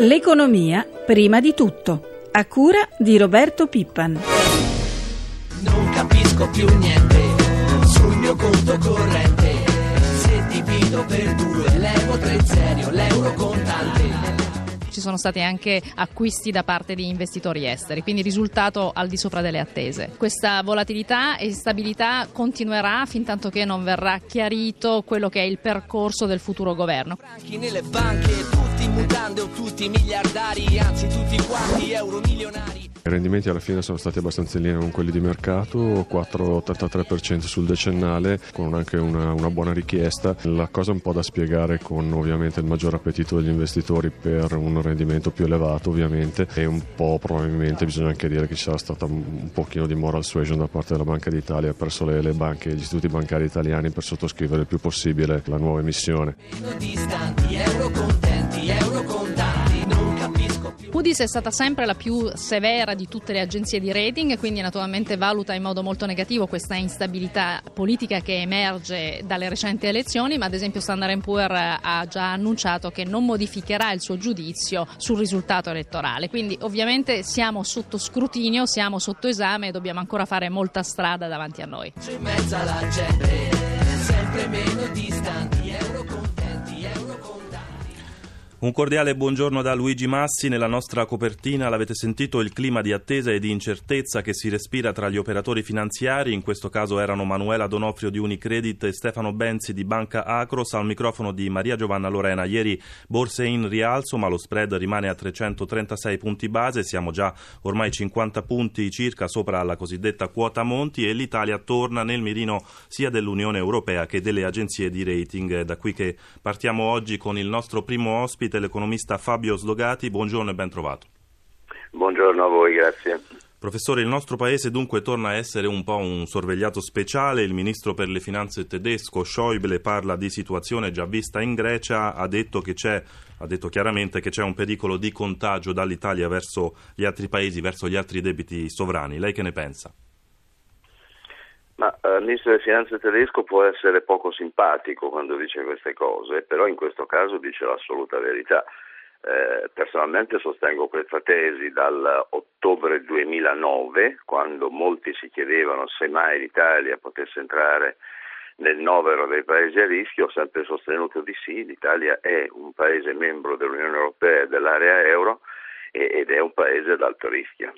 L'economia prima di tutto, a cura di Roberto Pippan. Non capisco più niente sul mio conto corrente. Se divido per due, levo tre zeri, l'euro contante. Ci sono stati anche acquisti da parte di investitori esteri, quindi risultato al di sopra delle attese. Questa volatilità e stabilità continuerà fin tanto che non verrà chiarito quello che è il percorso del futuro governo. Tutti mutande o tutti miliardari, anzi tutti quanti euro milionari. I rendimenti alla fine sono stati abbastanza in linea con quelli di mercato, 4,83% sul decennale, con anche una, una, buona richiesta. La cosa un po' da spiegare con ovviamente il maggior appetito degli investitori per un rendimento più elevato ovviamente e un po' probabilmente bisogna anche dire che ci sarà stata un pochino di moral suasion da parte della Banca d'Italia verso le, le banche gli istituti bancari italiani per sottoscrivere il più possibile la nuova emissione. Meno distanti, euro Moody's è stata sempre la più severa di tutte le agenzie di rating, quindi naturalmente valuta in modo molto negativo questa instabilità politica che emerge dalle recenti elezioni, ma ad esempio Standard Poor's ha già annunciato che non modificherà il suo giudizio sul risultato elettorale. Quindi ovviamente siamo sotto scrutinio, siamo sotto esame e dobbiamo ancora fare molta strada davanti a noi. C'è in mezzo alla gente, sempre meno distanti, Un cordiale buongiorno da Luigi Massi. Nella nostra copertina l'avete sentito il clima di attesa e di incertezza che si respira tra gli operatori finanziari. In questo caso erano Manuela Donofrio di Unicredit e Stefano Benzi di Banca Acros al microfono di Maria Giovanna Lorena. Ieri borse in rialzo, ma lo spread rimane a 336 punti base. Siamo già ormai 50 punti circa sopra la cosiddetta quota Monti e l'Italia torna nel mirino sia dell'Unione Europea che delle agenzie di rating. È da qui che partiamo oggi con il nostro primo ospite l'economista Fabio Slogati. Buongiorno e ben trovato. Buongiorno a voi, grazie. Professore, il nostro paese dunque torna a essere un po' un sorvegliato speciale. Il ministro per le finanze tedesco Schäuble parla di situazione già vista in Grecia, ha detto, che c'è, ha detto chiaramente che c'è un pericolo di contagio dall'Italia verso gli altri paesi, verso gli altri debiti sovrani. Lei che ne pensa? Ma eh, il ministro delle finanze tedesco può essere poco simpatico quando dice queste cose, però in questo caso dice l'assoluta verità. Eh, personalmente sostengo questa tesi dal ottobre 2009, quando molti si chiedevano se mai l'Italia potesse entrare nel novero dei paesi a rischio, ho sempre sostenuto di sì, l'Italia è un paese membro dell'Unione Europea e dell'area euro ed è un paese ad alto rischio.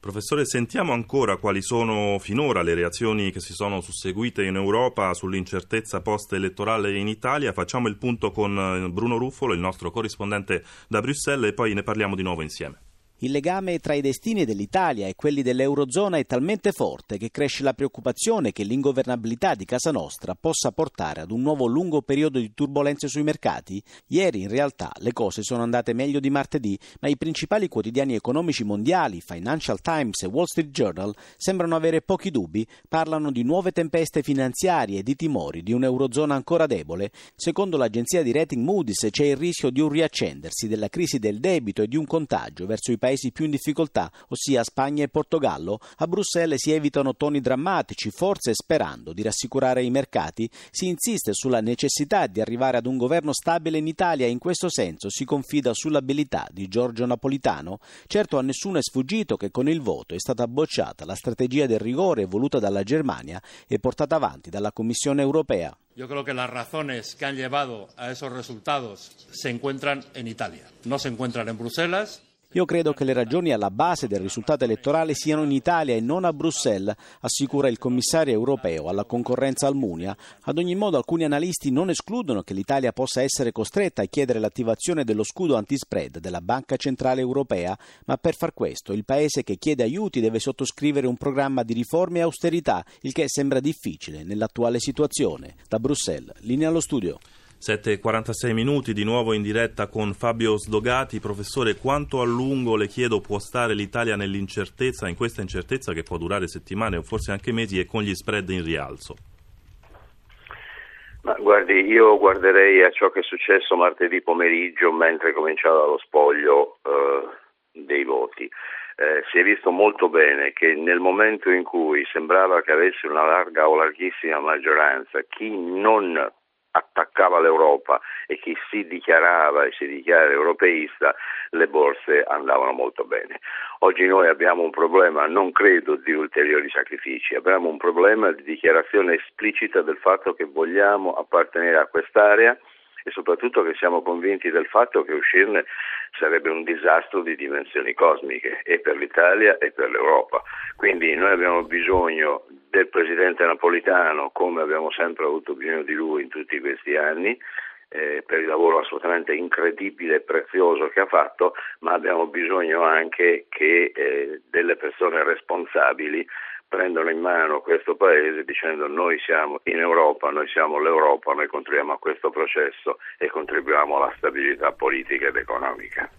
Professore, sentiamo ancora quali sono finora le reazioni che si sono susseguite in Europa sull'incertezza post-elettorale in Italia. Facciamo il punto con Bruno Ruffolo, il nostro corrispondente da Bruxelles, e poi ne parliamo di nuovo insieme. Il legame tra i destini dell'Italia e quelli dell'Eurozona è talmente forte che cresce la preoccupazione che l'ingovernabilità di casa nostra possa portare ad un nuovo lungo periodo di turbulenze sui mercati. Ieri in realtà le cose sono andate meglio di martedì, ma i principali quotidiani economici mondiali, Financial Times e Wall Street Journal, sembrano avere pochi dubbi, parlano di nuove tempeste finanziarie e di timori di un'Eurozona ancora debole. Secondo l'agenzia di rating Moody's c'è il rischio di un riaccendersi della crisi del debito e di un contagio verso i paesi paesi più in difficoltà, ossia Spagna e Portogallo, a Bruxelles si evitano toni drammatici, forse sperando di rassicurare i mercati, si insiste sulla necessità di arrivare ad un governo stabile in Italia e in questo senso si confida sull'abilità di Giorgio Napolitano. Certo a nessuno è sfuggito che con il voto è stata bocciata la strategia del rigore voluta dalla Germania e portata avanti dalla Commissione europea. Yo creo que las razones que han llevado a esos resultados se encuentran en Italia, no se encuentran en Bruselas. Io credo che le ragioni alla base del risultato elettorale siano in Italia e non a Bruxelles, assicura il commissario europeo alla concorrenza Almunia. Ad ogni modo alcuni analisti non escludono che l'Italia possa essere costretta a chiedere l'attivazione dello scudo antispread della Banca Centrale Europea, ma per far questo il paese che chiede aiuti deve sottoscrivere un programma di riforme e austerità, il che sembra difficile nell'attuale situazione. Da Bruxelles, linea allo studio. 7.46 minuti di nuovo in diretta con Fabio Sdogati. Professore, quanto a lungo le chiedo può stare l'Italia nell'incertezza, in questa incertezza che può durare settimane o forse anche mesi e con gli spread in rialzo? Ma guardi, io guarderei a ciò che è successo martedì pomeriggio mentre cominciava lo spoglio eh, dei voti. Eh, si è visto molto bene che nel momento in cui sembrava che avesse una larga o larghissima maggioranza chi non attaccava l'Europa e chi si dichiarava e si dichiara europeista, le borse andavano molto bene. Oggi noi abbiamo un problema, non credo, di ulteriori sacrifici, abbiamo un problema di dichiarazione esplicita del fatto che vogliamo appartenere a quest'area e soprattutto che siamo convinti del fatto che uscirne sarebbe un disastro di dimensioni cosmiche e per l'Italia e per l'Europa. Quindi noi abbiamo bisogno del Presidente Napolitano come abbiamo sempre avuto bisogno di lui in tutti questi anni. Eh, per il lavoro assolutamente incredibile e prezioso che ha fatto, ma abbiamo bisogno anche che eh, delle persone responsabili prendono in mano questo paese dicendo noi siamo in Europa, noi siamo l'Europa, noi contribuiamo a questo processo e contribuiamo alla stabilità politica ed economica.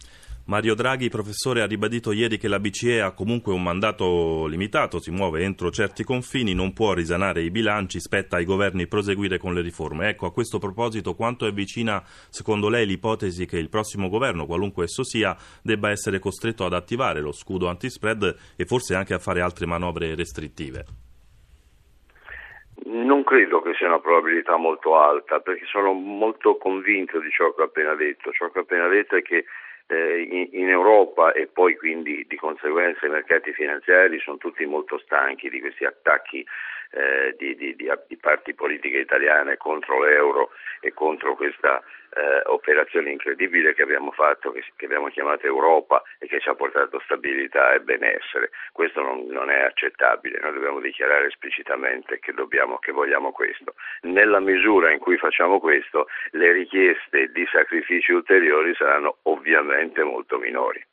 Mario Draghi, professore, ha ribadito ieri che la BCE ha comunque un mandato limitato, si muove entro certi confini, non può risanare i bilanci, spetta ai governi proseguire con le riforme. Ecco, a questo proposito, quanto è vicina secondo lei l'ipotesi che il prossimo governo, qualunque esso sia, debba essere costretto ad attivare lo scudo antispread e forse anche a fare altre manovre restrittive? Non credo che sia una probabilità molto alta, perché sono molto convinto di ciò che ho appena detto. Ciò che ho appena detto è che in, in, Europa e poi quindi di conseguenza i mercati finanziari sono tutti molto stanchi di questi attacchi eh, di, di, di, di, parti politiche italiane contro l'euro e contro questa eh, operazione incredibile che abbiamo fatto, che, che, abbiamo chiamato Europa e che ci ha portato stabilità e benessere. Questo non, non è accettabile, noi dobbiamo dichiarare esplicitamente che, dobbiamo, che vogliamo questo. Nella misura in cui facciamo questo, le richieste di sacrifici ulteriori saranno ovviamente molto minori.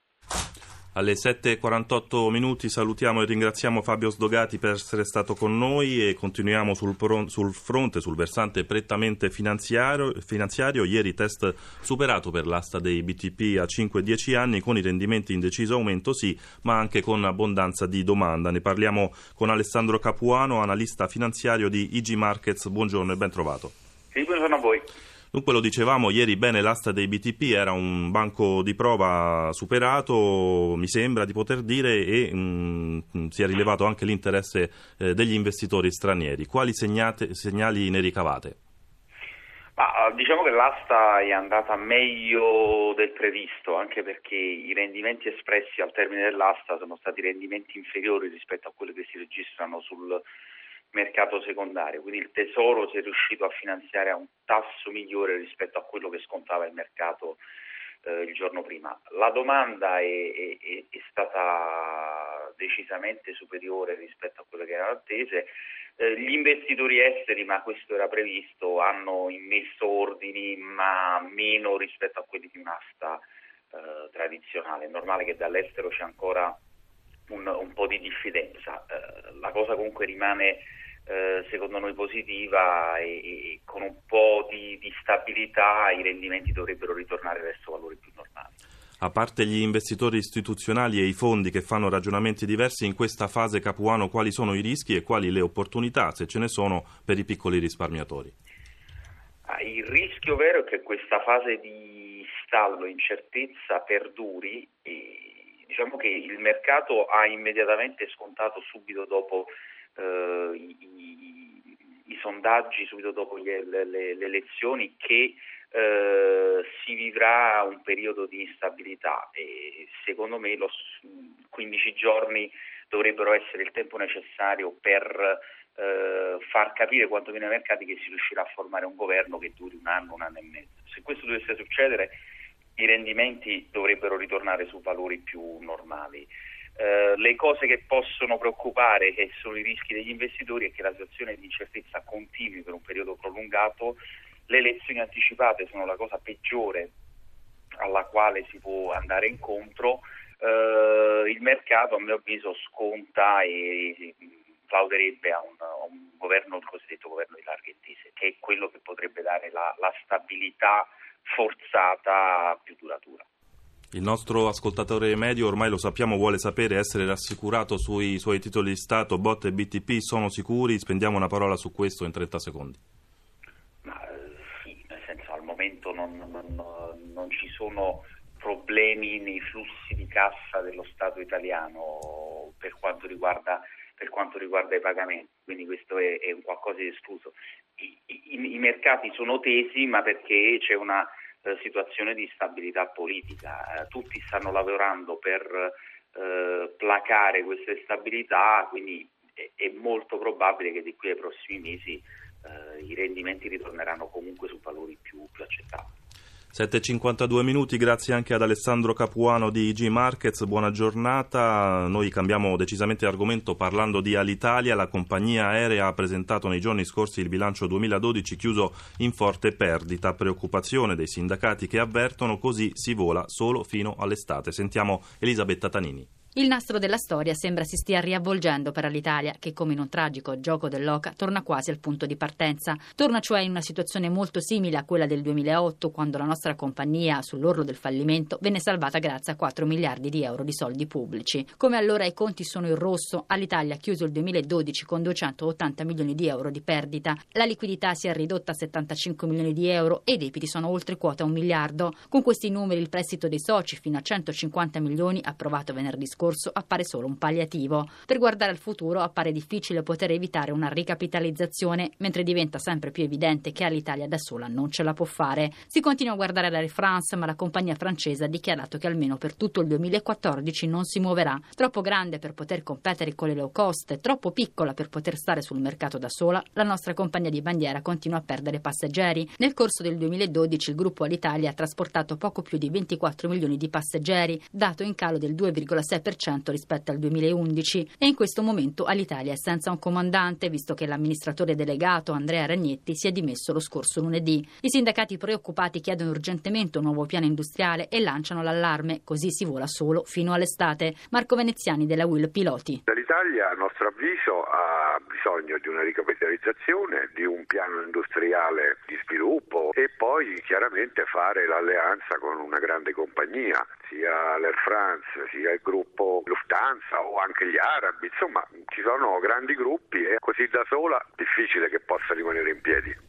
Alle 7.48 minuti salutiamo e ringraziamo Fabio Sdogati per essere stato con noi e continuiamo sul, sul fronte, sul versante prettamente finanziario, finanziario. Ieri test superato per l'asta dei BTP a 5-10 anni con i rendimenti in deciso aumento sì, ma anche con abbondanza di domanda. Ne parliamo con Alessandro Capuano, analista finanziario di IG Markets. Buongiorno e ben trovato. Sì, buongiorno a voi. Dunque lo dicevamo ieri bene l'asta dei BTP era un banco di prova superato, mi sembra di poter dire, e mh, mm, si è rilevato anche l'interesse eh, degli investitori stranieri. Quali segnate, segnali ne ricavate? Ma, diciamo che l'asta è andata meglio del previsto, anche perché i rendimenti espressi al termine dell'asta sono stati rendimenti inferiori rispetto a quelli che si registrano sul mercato secondario, quindi il Tesoro si è riuscito a finanziare a un tasso migliore rispetto a quello che scontava il mercato eh, il giorno prima. La domanda è, è, è, stata decisamente superiore rispetto a quelle che erano attese. Eh, gli investitori esteri, ma questo era previsto, hanno immesso ordini, ma meno rispetto a quelli di un'asta eh, tradizionale. È normale che dall'estero c'è ancora un, un po' di diffidenza. Eh, la cosa comunque rimane eh, secondo noi positiva e, e, con un po' di, di stabilità i rendimenti dovrebbero ritornare verso valori più normali. A parte gli investitori istituzionali e i fondi che fanno ragionamenti diversi, in questa fase Capuano quali sono i rischi e quali le opportunità, se ce ne sono, per i piccoli risparmiatori? Ah, il rischio vero è che questa fase di stallo, incertezza perduri e diciamo che il mercato ha immediatamente scontato subito dopo eh, i, i, i, sondaggi, subito dopo le, le, le elezioni che eh, si vivrà un periodo di instabilità e secondo me lo, 15 giorni dovrebbero essere il tempo necessario per eh, far capire quantomeno ai mercati che si riuscirà a formare un governo che duri un anno, un anno e mezzo. Se questo dovesse succedere i rendimenti dovrebbero ritornare su valori più normali. Eh, le cose che possono preoccupare, che sono i rischi degli investitori, è che la situazione di incertezza continui per un periodo prolungato. Le elezioni anticipate sono la cosa peggiore alla quale si può andare incontro. Eh, il mercato, a mio avviso, sconta e plauderebbe a un, a un, governo, il cosiddetto governo di larghe intese, che è quello che potrebbe dare la, la stabilità forzata più duratura. Il nostro ascoltatore medio, ormai lo sappiamo, vuole sapere, essere rassicurato sui suoi titoli di Stato, BOT e BTP sono sicuri? Spendiamo una parola su questo in 30 secondi. Ma, sì, nel senso al momento non, non, non ci sono problemi nei flussi di cassa dello Stato italiano per quanto riguarda, per quanto riguarda i pagamenti, quindi questo è, è un qualcosa di escluso. i, i, i mercati sono tesi ma perché c'è una eh, situazione di stabilità politica. Eh, tutti stanno lavorando per eh, placare questa instabilità, quindi è, è, molto probabile che di qui ai prossimi mesi eh, i rendimenti ritorneranno comunque su valori più, più accettabili. 7.52 minuti, grazie anche ad Alessandro Capuano di IG Markets, buona giornata. Noi cambiamo decisamente argomento parlando di Alitalia, la compagnia aerea ha presentato nei giorni scorsi il bilancio 2012 chiuso in forte perdita, preoccupazione dei sindacati che avvertono così si vola solo fino all'estate. Sentiamo Elisabetta Tanini. Il nastro della storia sembra si stia riavvolgendo per l'Italia, che come in un tragico gioco dell'oca torna quasi al punto di partenza. Torna cioè in una situazione molto simile a quella del 2008, quando la nostra compagnia, sull'orlo del fallimento, venne salvata grazie a 4 miliardi di euro di soldi pubblici. Come allora i conti sono in rosso, all'Italia ha chiuso il 2012 con 280 milioni di euro di perdita. La liquidità si è ridotta a 75 milioni di euro e i debiti sono oltre quota un miliardo. Con questi numeri il prestito dei soci fino a 150 milioni approvato venerdì scorso scorso appare solo un palliativo. Per guardare al futuro appare difficile poter evitare una ricapitalizzazione, mentre diventa sempre più evidente che all'Italia da sola non ce la può fare. Si continua a guardare l'Air France, ma la compagnia francese ha dichiarato che almeno per tutto il 2014 non si muoverà. Troppo grande per poter competere con le low cost, troppo piccola per poter stare sul mercato da sola, la nostra compagnia di bandiera continua a perdere passeggeri. Nel corso del 2012 il gruppo Alitalia ha trasportato poco più di 24 milioni di passeggeri, dato in calo del 2,6% rispetto al 2011 e in questo momento all'Italia è senza un comandante visto che l'amministratore delegato Andrea Ragnetti si è dimesso lo scorso lunedì. I sindacati preoccupati chiedono urgentemente un nuovo piano industriale e lanciano l'allarme, così si vola solo fino all'estate. Marco Veneziani della Will Piloti. L'Italia a nostro avviso ha bisogno di una ricapitalizzazione, di un piano industriale di sviluppo e poi chiaramente fare l'alleanza con una grande compagnia, sia l'Air France sia il gruppo Lufthansa o anche gli arabi, insomma ci sono grandi gruppi e così da sola difficile che possa rimanere in piedi.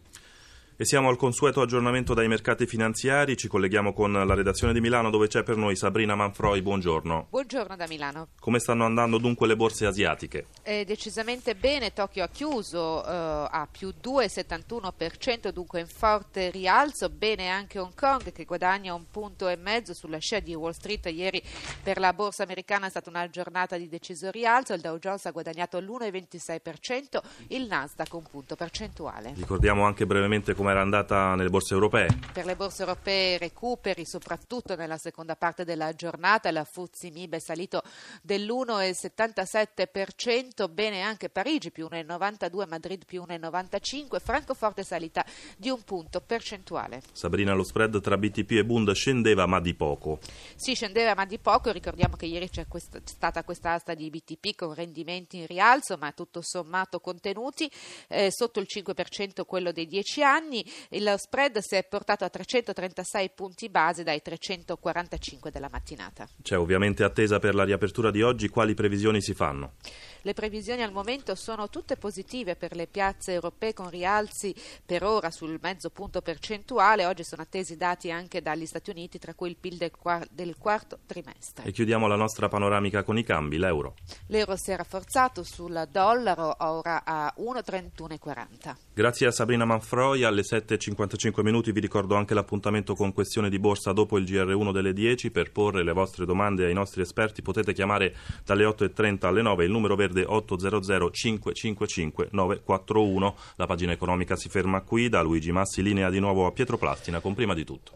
E siamo al consueto aggiornamento dai mercati finanziari, ci colleghiamo con la redazione di Milano dove c'è per noi Sabrina Manfroi, buongiorno. Buongiorno da Milano. Come stanno andando dunque le borse asiatiche? Eh, decisamente bene, Tokyo ha chiuso eh, a più 2,71%, dunque in forte rialzo, bene anche Hong Kong che guadagna un punto e mezzo sulla scia di Wall Street, ieri per la borsa americana è stata una giornata di deciso rialzo, il Dow Jones ha guadagnato l'1,26%, il Nasdaq un punto percentuale. Ricordiamo anche brevemente come come era andata nelle borse europee? Per le borse europee recuperi soprattutto nella seconda parte della giornata, la Fuzzi Mib è salito dell'1,77%, bene anche Parigi più 1,92, Madrid più 1,95, Francoforte è salita di un punto percentuale. Sabrina, lo spread tra BTP e Bund scendeva ma di poco. Sì, scendeva ma di poco, ricordiamo che ieri c'è questa, stata questa asta di BTP con rendimenti in rialzo, ma tutto sommato contenuti, eh, sotto il 5% quello dei 10 anni anni il spread si è portato a 336 punti base dai 345 della mattinata. C'è ovviamente attesa per la riapertura di oggi, quali previsioni si fanno? Le previsioni al momento sono tutte positive per le piazze europee con rialzi per ora sul mezzo punto percentuale, oggi sono attesi dati anche dagli Stati Uniti tra cui il PIL del, quar- del quarto trimestre. E chiudiamo la nostra panoramica con i cambi, l'euro. L'euro si è rafforzato sul dollaro ora a 1,3140. Grazie a Sabrina Manfroi alle 7.55 minuti. Vi ricordo anche l'appuntamento con questione di borsa dopo il GR1 delle 10 per porre le vostre domande ai nostri esperti potete chiamare dalle 8.30 alle 9 il numero verde 800 555 941 la pagina economica si ferma qui. Da Luigi Massi linea di nuovo a Pietro Plastina con prima di tutto